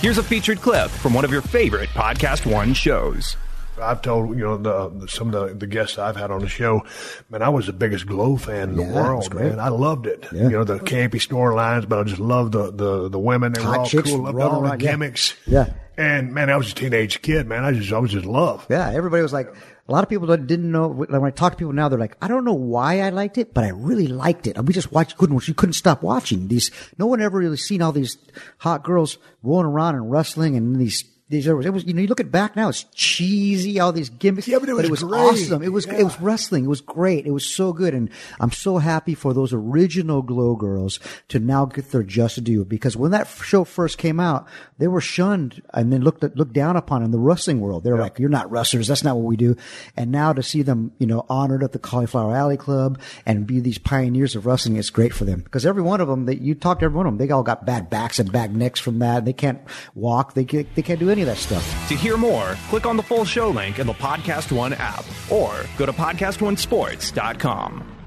Here's a featured clip from one of your favorite Podcast One shows. I've told you know the, some of the, the guests I've had on the show, man, I was the biggest Glow fan in the Yeah, world, man. I loved it. Yeah. You know the campy storylines, but I just loved the the the women. They were Hot all chicks cool. Loved all the yeah. gimmicks. Yeah. And man, I was a teenage kid, man. I just I was just love. Yeah, everybody was like, a lot of people that didn't know. When I talk to people now, they're like, I don't know why I liked it, but I really liked it. And we just watched, couldn't, you couldn't stop watching these. No one ever really seen all these hot girls rolling around and wrestling and these. These, it was, you know, you look at back now, it's cheesy, all these gimmicks. Yeah, but it was great. awesome. It was, Yeah. it was wrestling. It was great. It was so good. And I'm so happy for those original Glow girls to now get their just due because when that show first came out, they were shunned and then looked at, looked down upon in the wrestling world. They're like, you're not wrestlers. That's not what we do. And now to see them, you know, honored at the Cauliflower Alley Club and be these pioneers of wrestling, it's great for them because every one of them that you talk to every one of them, they all got bad backs and bad necks from that. They can't walk. They can't, they can't do any of that stuff. To hear more, click on the full show link in the Podcast One app or go to PodcastOneSports.com.